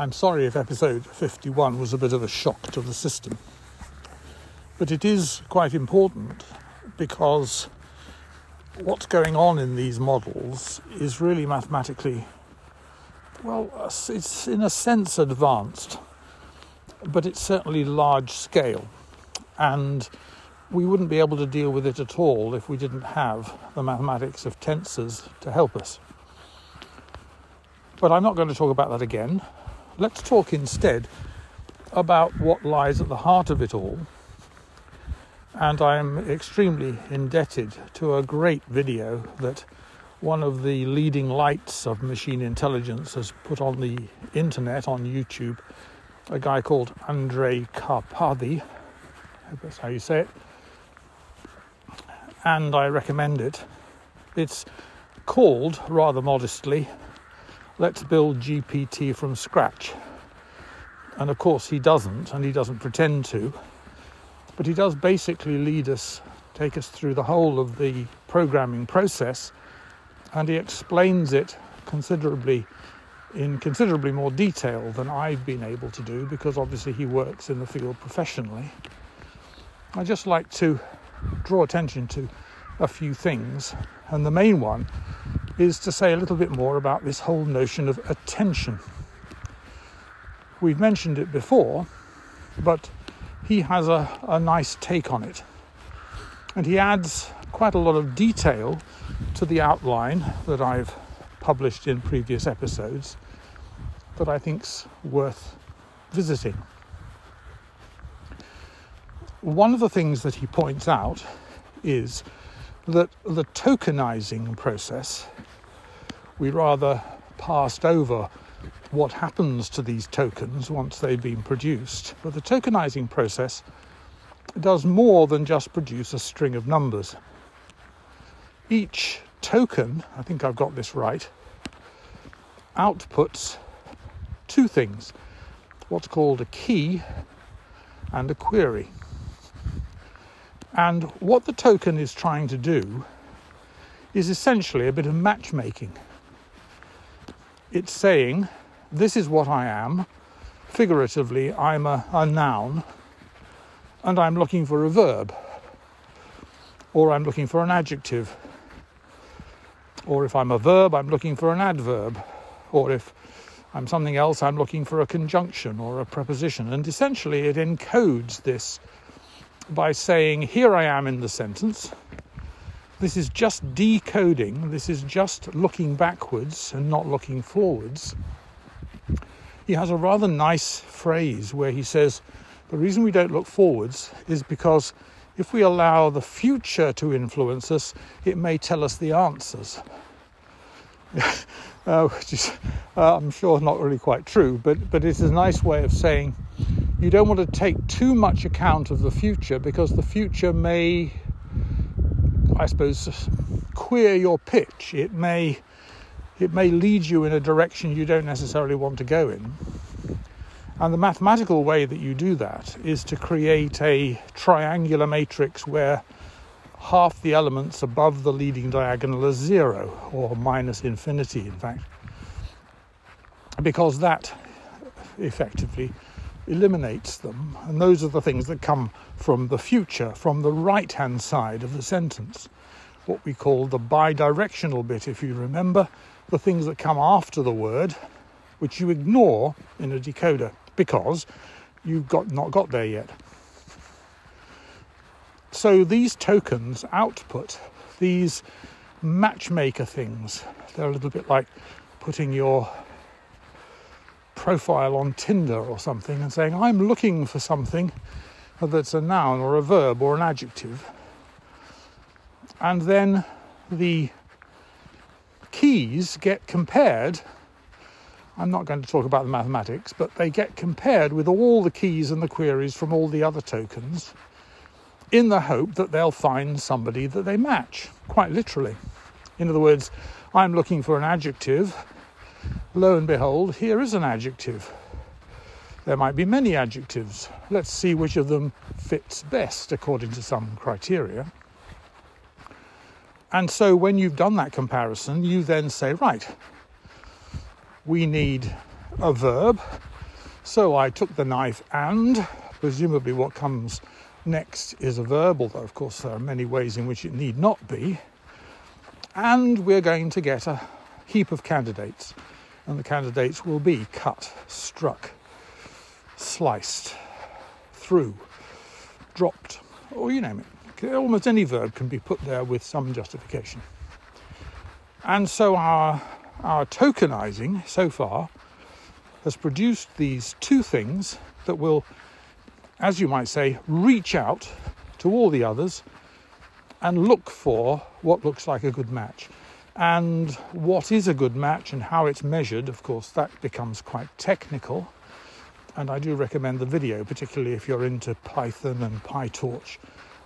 I'm sorry if episode 51 was a bit of a shock to the system, but it is quite important because what's going on in these models is really mathematically, well, it's in a sense advanced, but it's certainly large scale. And we wouldn't be able to deal with it at all if we didn't have the mathematics of tensors to help us. But I'm not going to talk about that again. Let's talk instead about what lies at the heart of it all. And I am extremely indebted to a great video that one of the leading lights of machine intelligence has put on the internet on YouTube. A guy called Andrej Karpathy, I hope that's how you say it. And I recommend it. It's called, rather modestly, let's build GPT from scratch. And of course, he doesn't, and he doesn't pretend to. But he does basically lead us, take us through the whole of the programming process, and he explains it considerably in considerably more detail than I've been able to do because obviously he works in the field professionally. I just like to draw attention to a few things, and the main one is to say a little bit more about this whole notion of attention. We've mentioned it before, but he has a, a nice take on it. And he adds quite a lot of detail to the outline that I've published in previous episodes that I think's worth visiting. One of the things that he points out is that the tokenizing process we rather passed over what happens to these tokens once they've been produced. But the tokenizing process does more than just produce a string of numbers. Each token, I think I've got this right, outputs two things what's called a key and a query. And what the token is trying to do is essentially a bit of matchmaking it's saying, This is what I am. Figuratively, I'm a, a noun and I'm looking for a verb, or I'm looking for an adjective, or if I'm a verb, I'm looking for an adverb, or if I'm something else, I'm looking for a conjunction or a preposition. And essentially, it encodes this by saying, Here I am in the sentence, this is just decoding, this is just looking backwards and not looking forwards. He has a rather nice phrase where he says, The reason we don't look forwards is because if we allow the future to influence us, it may tell us the answers. uh, which is, uh, I'm sure, not really quite true, but, but it's a nice way of saying you don't want to take too much account of the future because the future may I suppose, queer your pitch. It may it may lead you in a direction you don't necessarily want to go in. And the mathematical way that you do that is to create a triangular matrix where half the elements above the leading diagonal are zero or minus infinity, in fact, because that effectively eliminates them. And those are the things that come from the future, from the right hand side of the sentence. What we call the bidirectional bit, if you remember, the things that come after the word, which you ignore in a decoder because you've got not got there yet. So these tokens output these matchmaker things. They're a little bit like putting your profile on Tinder or something and saying, I'm looking for something that's a noun or a verb or an adjective. And then the keys get compared. I'm not going to talk about the mathematics, but they get compared with all the keys and the queries from all the other tokens in the hope that they'll find somebody that they match, quite literally. In other words, I'm looking for an adjective lo and behold, here is an adjective. There might be many adjectives. Let's see which of them fits best according to some criteria. And so when you've done that comparison, you then say, right, we need a verb So I took the knife and presumably what comes next is a verb, although of course there are many ways in which it need not be. And we're going to get a heap of candidates, and the candidates will be cut, struck, sliced, through, dropped, or you name it. Almost any verb can be put there with some justification. And so our, our tokenizing so far has produced these two things that will, as you might say, reach out to all the others and look for what looks like a good match. And what is a good match and how it's measured, of course, that becomes quite technical. And I do recommend the video, particularly if you're into Python and PyTorch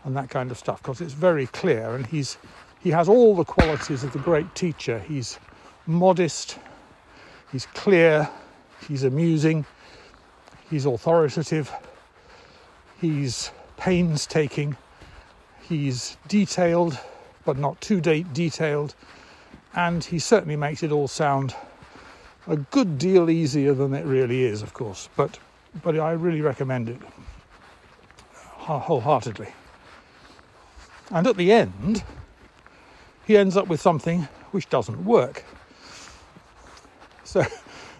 and that kind of stuff, because it's very clear. And he's he has all the qualities of the great teacher. He's modest, he's clear, he's amusing, he's authoritative, he's painstaking, he's detailed, but not too de- detailed, and he certainly makes it all sound a good deal easier than it really is, of course. But but I really recommend it uh, wholeheartedly. And at the end, he ends up with something which doesn't work. So,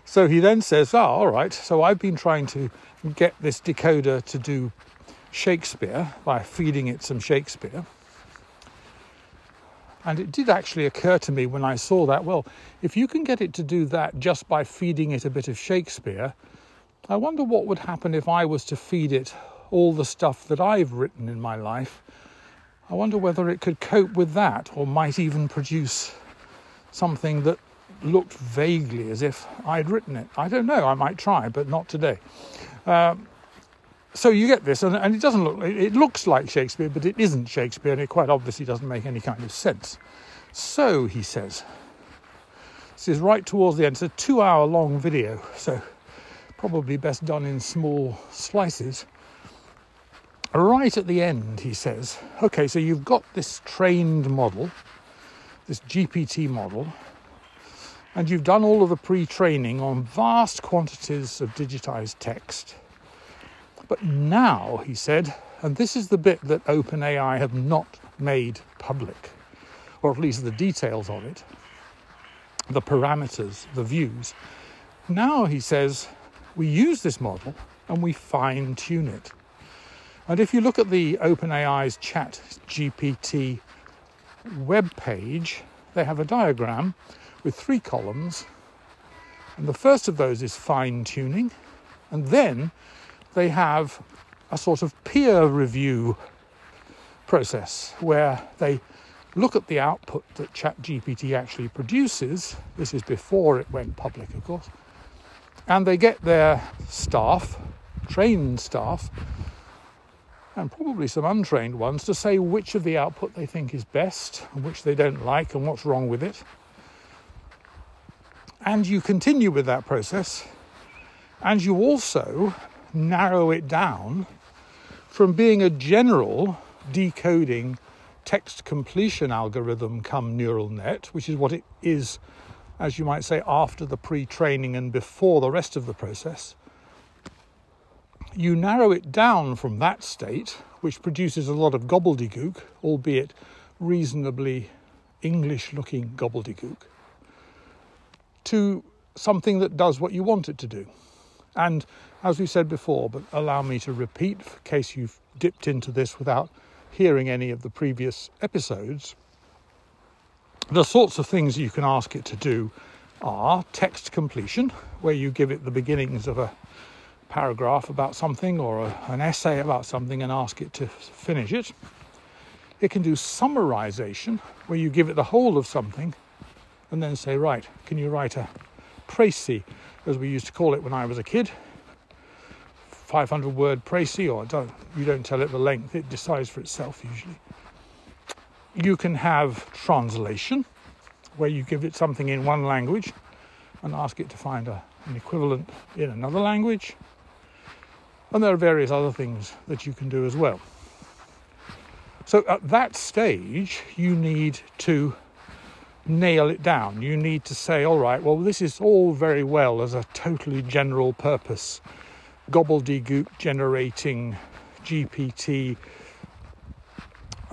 so he then says, "Oh, all right. So I've been trying to get this decoder to do Shakespeare by feeding it some Shakespeare." And it did actually occur to me when I saw that, well, if you can get it to do that just by feeding it a bit of Shakespeare, I wonder what would happen if I was to feed it all the stuff that I've written in my life I wonder whether it could cope with that or might even produce something that looked vaguely as if I'd written it. I don't know, I might try, but not today. Um, so you get this, and, and, it doesn't look, it looks like Shakespeare, but it isn't Shakespeare, and it quite obviously doesn't make any kind of sense. So, he says, this is right towards the end, it's a two hour long video, so probably best done in small slices right at the end, he says, okay, so you've got this trained model, this GPT model, and you've done all of the pre training on vast quantities of digitized text. But now, he said, and this is the bit that OpenAI have not made public, or at least the details of it, the parameters, the views. Now, he says, we use this model and we fine tune it. And if you look at the OpenAI's Chat GPT web page, they have a diagram with three columns. And the first of those is fine tuning. And then they have a sort of peer review process where they look at the output that ChatGPT actually produces. This is before it went public, of course. And they get their staff, trained staff, and probably some untrained ones to say which of the output they think is best and which they don't like and what's wrong with it. And you continue with that process, and you also narrow it down from being a general decoding text completion algorithm come neural net, which is what it is, as you might say, after the pre training and before the rest of the process you narrow it down from that state, which produces a lot of gobbledygook, albeit reasonably English looking gobbledygook, to something that does what you want it to do. And as we said before, but allow me to repeat in case you've dipped into this without hearing any of the previous episodes, the sorts of things you can ask it to do are text completion, where you give it the beginnings of a paragraph about something or a, an essay about something and ask it to finish it. It can do summarization, where you give it the whole of something and then say, right, can you write a précis, as we used to call it when I was a kid? 500 word précis, or don't, you don't tell it the length, it decides for itself usually. You can have translation, where you give it something in one language and ask it to find a, an equivalent in another language. And there are various other things that you can do as well. So at that stage, you need to nail it down. You need to say, all right, well, this is all very well as a totally general purpose gobbledygook generating GPT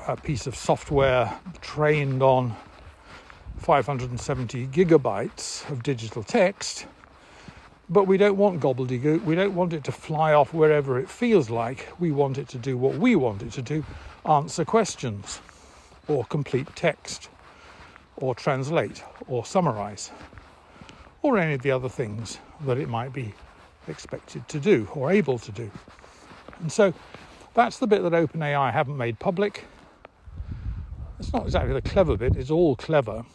a piece of software trained on 570 gigabytes of digital text, but we don't want gobbledygook. We don't want it to fly off wherever it feels like. We want it to do what we want it to do answer questions, or complete text, or translate, or summarize, or any of the other things that it might be expected to do or able to do. And so that's the bit that OpenAI haven't made public. It's not exactly the clever bit, it's all clever,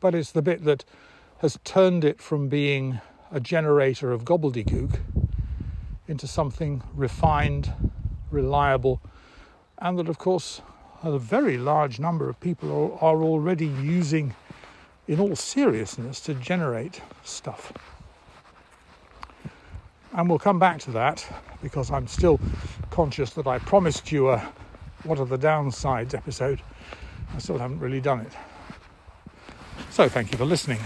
but it's the bit that has turned it from being a generator of gobbledygook into something refined, reliable, and that, of course, a very large number of people are, already using in all seriousness to generate stuff. And we'll come back to that because I'm still conscious that I promised you a what are the downsides episode. I still haven't really done it. So thank you for listening.